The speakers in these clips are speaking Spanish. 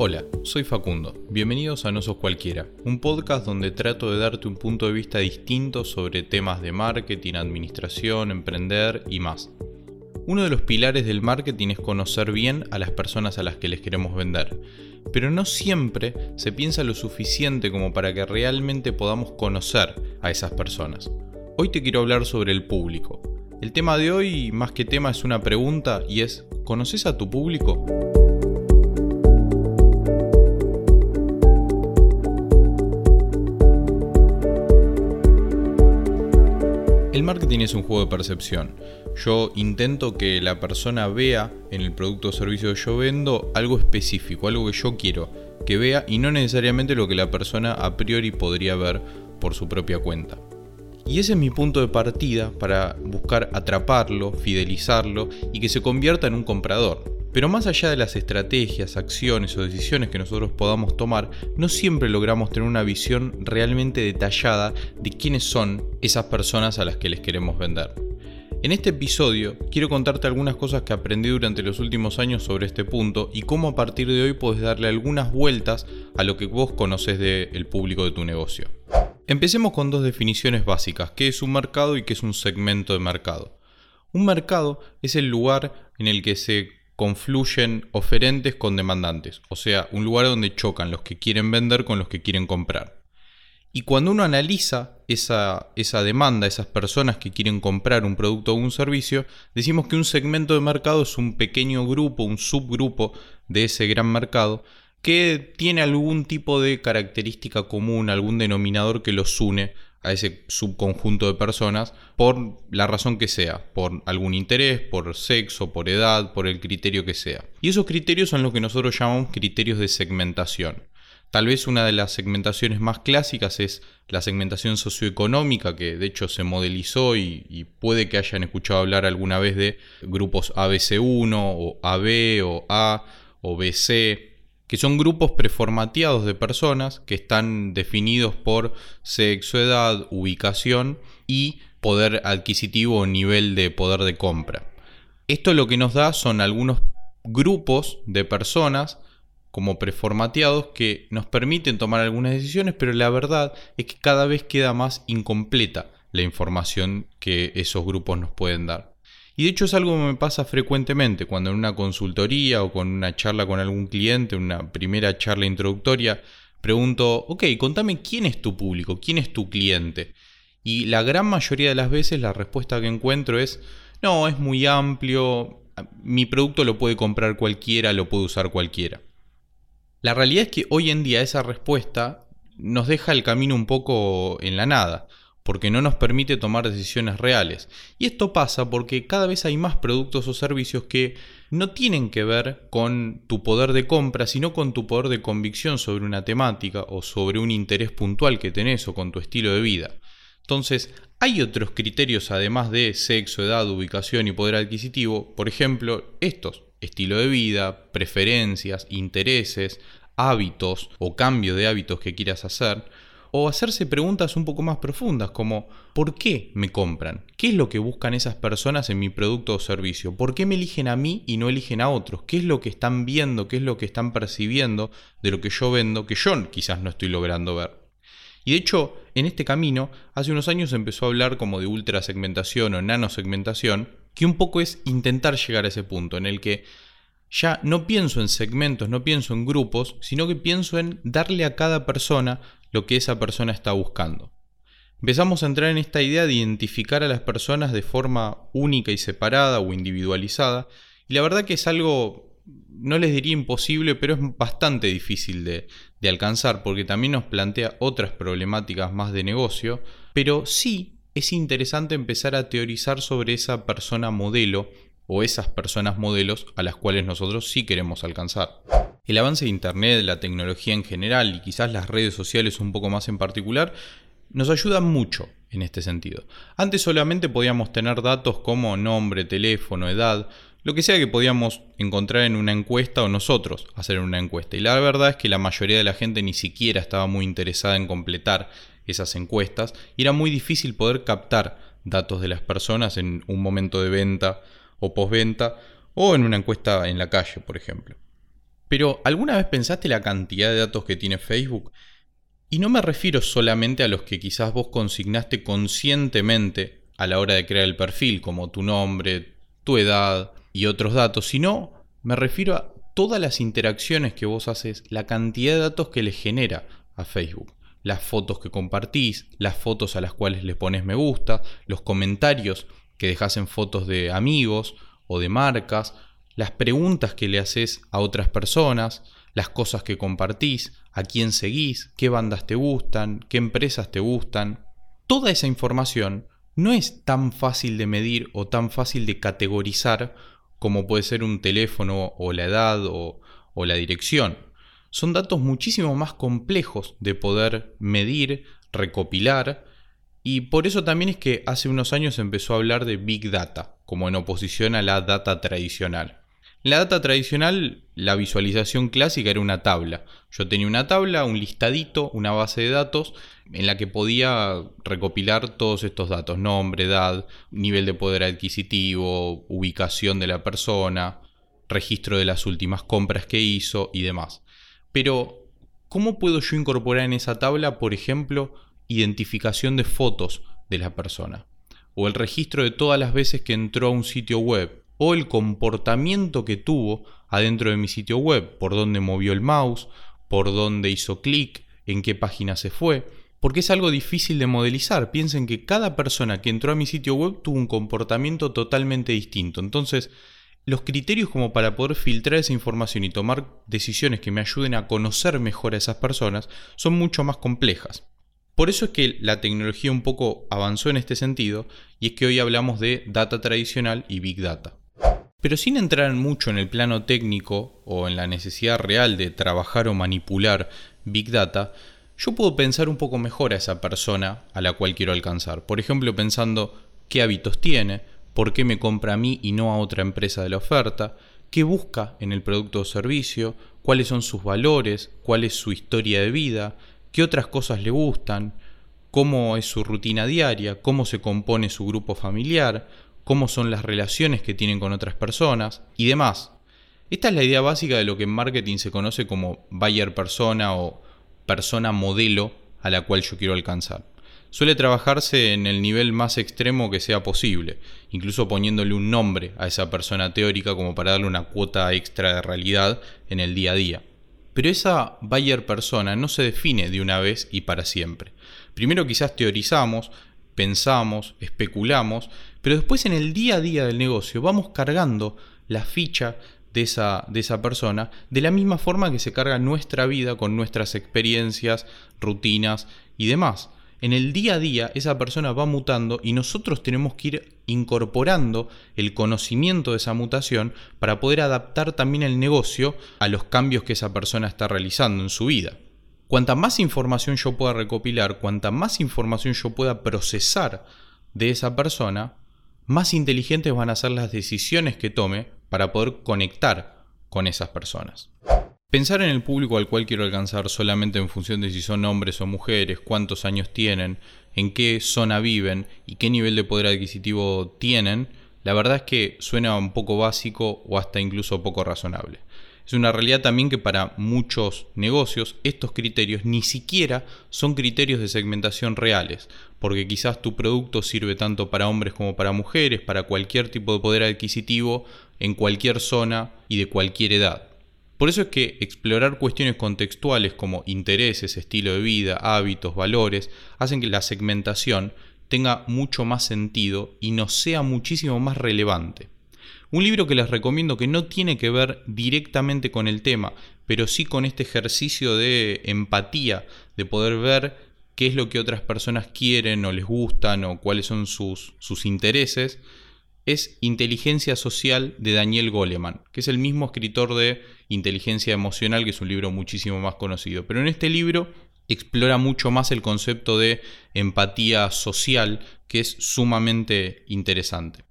Hola, soy Facundo. Bienvenidos a No Sos Cualquiera, un podcast donde trato de darte un punto de vista distinto sobre temas de marketing, administración, emprender y más. Uno de los pilares del marketing es conocer bien a las personas a las que les queremos vender, pero no siempre se piensa lo suficiente como para que realmente podamos conocer a esas personas. Hoy te quiero hablar sobre el público. El tema de hoy, más que tema, es una pregunta y es, ¿conoces a tu público? El marketing es un juego de percepción. Yo intento que la persona vea en el producto o servicio que yo vendo algo específico, algo que yo quiero que vea y no necesariamente lo que la persona a priori podría ver por su propia cuenta. Y ese es mi punto de partida para buscar atraparlo, fidelizarlo y que se convierta en un comprador. Pero más allá de las estrategias, acciones o decisiones que nosotros podamos tomar, no siempre logramos tener una visión realmente detallada de quiénes son esas personas a las que les queremos vender. En este episodio quiero contarte algunas cosas que aprendí durante los últimos años sobre este punto y cómo a partir de hoy puedes darle algunas vueltas a lo que vos conoces del público de tu negocio. Empecemos con dos definiciones básicas, qué es un mercado y qué es un segmento de mercado. Un mercado es el lugar en el que se confluyen oferentes con demandantes, o sea, un lugar donde chocan los que quieren vender con los que quieren comprar. Y cuando uno analiza esa, demanda, esas personas que quieren comprar un producto o un servicio, decimos que un segmento de mercado es un pequeño grupo, un subgrupo de ese gran mercado que tiene algún tipo de característica común, algún denominador que los une a ese subconjunto de personas por la razón que sea, por algún interés, por sexo, por edad, por el criterio que sea. Y esos criterios son lo que nosotros llamamos criterios de segmentación. Tal vez una de las segmentaciones más clásicas es la segmentación socioeconómica, que de hecho se modelizó y, puede que hayan escuchado hablar alguna vez de grupos ABC1 o AB o A o BC, que son grupos preformateados de personas que están definidos por sexo, edad, ubicación y poder adquisitivo o nivel de poder de compra. Esto lo que nos da son algunos grupos de personas como preformateados que nos permiten tomar algunas decisiones, pero la verdad es que cada vez queda más incompleta la información que esos grupos nos pueden dar. Y de hecho es algo que me pasa frecuentemente cuando en una consultoría o con una charla con algún cliente, una primera charla introductoria, pregunto, ok, contame quién es tu público, quién es tu cliente. Y la gran mayoría de las veces la respuesta que encuentro es, no, es muy amplio, mi producto lo puede comprar cualquiera, lo puede usar cualquiera. La realidad es que hoy en día esa respuesta nos deja el camino un poco en la nada porque no nos permite tomar decisiones reales. Y esto pasa porque cada vez hay más productos o servicios que no tienen que ver con tu poder de compra, sino con tu poder de convicción sobre una temática o sobre un interés puntual que tenés o con tu estilo de vida. Entonces, hay otros criterios además de sexo, edad, ubicación y poder adquisitivo, por ejemplo, estos, estilo de vida, preferencias, intereses, hábitos o cambio de hábitos que quieras hacer, o hacerse preguntas un poco más profundas como ¿por qué me compran? ¿Qué es lo que buscan esas personas en mi producto o servicio? ¿Por qué me eligen a mí y no eligen a otros? ¿Qué es lo que están viendo? ¿Qué es lo que están percibiendo de lo que yo vendo que yo quizás no estoy logrando ver? Y de hecho, en este camino, hace unos años empezó a hablar como de ultrasegmentación o nanosegmentación, que un poco es intentar llegar a ese punto en el que ya no pienso en segmentos, no pienso en grupos, sino que pienso en darle a cada persona lo que esa persona está buscando. Empezamos a entrar en esta idea de identificar a las personas de forma única y separada o individualizada, y la verdad que es algo, no les diría imposible, pero es bastante difícil de, de alcanzar, porque también nos plantea otras problemáticas más de negocio, pero sí es interesante empezar a teorizar sobre esa persona modelo o esas personas modelos a las cuales nosotros sí queremos alcanzar. El avance de Internet, la tecnología en general y quizás las redes sociales un poco más en particular, nos ayudan mucho en este sentido. Antes solamente podíamos tener datos como nombre, teléfono, edad, lo que sea que podíamos encontrar en una encuesta o nosotros hacer una encuesta. Y la verdad es que la mayoría de la gente ni siquiera estaba muy interesada en completar esas encuestas y era muy difícil poder captar datos de las personas en un momento de venta o postventa o en una encuesta en la calle, por ejemplo. Pero ¿alguna vez pensaste la cantidad de datos que tiene Facebook? Y no me refiero solamente a los que quizás vos consignaste conscientemente a la hora de crear el perfil, como tu nombre, tu edad y otros datos, sino me refiero a todas las interacciones que vos haces, la cantidad de datos que le genera a Facebook. Las fotos que compartís, las fotos a las cuales le pones me gusta, los comentarios que dejas en fotos de amigos o de marcas, las preguntas que le haces a otras personas, las cosas que compartís, a quién seguís, qué bandas te gustan, qué empresas te gustan. Toda esa información no es tan fácil de medir o tan fácil de categorizar como puede ser un teléfono o la edad o, o la dirección. Son datos muchísimo más complejos de poder medir, recopilar, y por eso también es que hace unos años empezó a hablar de Big Data, como en oposición a la data tradicional. En la data tradicional, la visualización clásica era una tabla. Yo tenía una tabla, un listadito, una base de datos en la que podía recopilar todos estos datos, nombre, edad, nivel de poder adquisitivo, ubicación de la persona, registro de las últimas compras que hizo y demás. Pero, ¿cómo puedo yo incorporar en esa tabla, por ejemplo, identificación de fotos de la persona? O el registro de todas las veces que entró a un sitio web, o el comportamiento que tuvo adentro de mi sitio web, por dónde movió el mouse, por dónde hizo clic, en qué página se fue, porque es algo difícil de modelizar. Piensen que cada persona que entró a mi sitio web tuvo un comportamiento totalmente distinto. Entonces, los criterios como para poder filtrar esa información y tomar decisiones que me ayuden a conocer mejor a esas personas son mucho más complejas. Por eso es que la tecnología un poco avanzó en este sentido y es que hoy hablamos de data tradicional y big data. Pero sin entrar mucho en el plano técnico o en la necesidad real de trabajar o manipular Big Data, yo puedo pensar un poco mejor a esa persona a la cual quiero alcanzar. Por ejemplo, pensando qué hábitos tiene, por qué me compra a mí y no a otra empresa de la oferta, qué busca en el producto o servicio, cuáles son sus valores, cuál es su historia de vida, qué otras cosas le gustan, cómo es su rutina diaria, cómo se compone su grupo familiar, cómo son las relaciones que tienen con otras personas y demás. Esta es la idea básica de lo que en marketing se conoce como buyer persona o persona modelo a la cual yo quiero alcanzar. Suele trabajarse en el nivel más extremo que sea posible, incluso poniéndole un nombre a esa persona teórica como para darle una cuota extra de realidad en el día a día. Pero esa buyer persona no se define de una vez y para siempre. Primero quizás teorizamos, pensamos, especulamos, pero después en el día a día del negocio vamos cargando la ficha de esa, de esa persona de la misma forma que se carga nuestra vida con nuestras experiencias, rutinas y demás. En el día a día esa persona va mutando y nosotros tenemos que ir incorporando el conocimiento de esa mutación para poder adaptar también el negocio a los cambios que esa persona está realizando en su vida. Cuanta más información yo pueda recopilar, cuanta más información yo pueda procesar de esa persona, más inteligentes van a ser las decisiones que tome para poder conectar con esas personas. Pensar en el público al cual quiero alcanzar solamente en función de si son hombres o mujeres, cuántos años tienen, en qué zona viven y qué nivel de poder adquisitivo tienen, la verdad es que suena un poco básico o hasta incluso poco razonable. Es una realidad también que para muchos negocios estos criterios ni siquiera son criterios de segmentación reales, porque quizás tu producto sirve tanto para hombres como para mujeres, para cualquier tipo de poder adquisitivo, en cualquier zona y de cualquier edad. Por eso es que explorar cuestiones contextuales como intereses, estilo de vida, hábitos, valores, hacen que la segmentación tenga mucho más sentido y nos sea muchísimo más relevante. Un libro que les recomiendo que no tiene que ver directamente con el tema, pero sí con este ejercicio de empatía, de poder ver qué es lo que otras personas quieren o les gustan o cuáles son sus, sus intereses, es Inteligencia Social de Daniel Goleman, que es el mismo escritor de Inteligencia Emocional, que es un libro muchísimo más conocido. Pero en este libro explora mucho más el concepto de empatía social, que es sumamente interesante.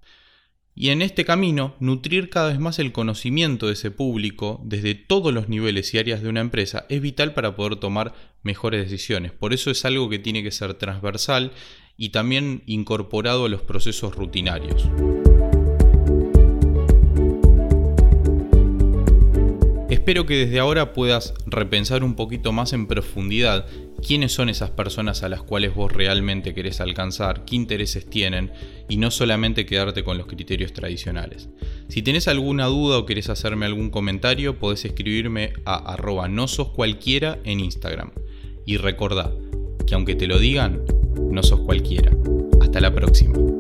Y en este camino, nutrir cada vez más el conocimiento de ese público desde todos los niveles y áreas de una empresa es vital para poder tomar mejores decisiones. Por eso es algo que tiene que ser transversal y también incorporado a los procesos rutinarios. Espero que desde ahora puedas repensar un poquito más en profundidad quiénes son esas personas a las cuales vos realmente querés alcanzar, qué intereses tienen y no solamente quedarte con los criterios tradicionales. Si tenés alguna duda o querés hacerme algún comentario, podés escribirme a arroba no sos cualquiera en Instagram. Y recordá que aunque te lo digan, no sos cualquiera. Hasta la próxima.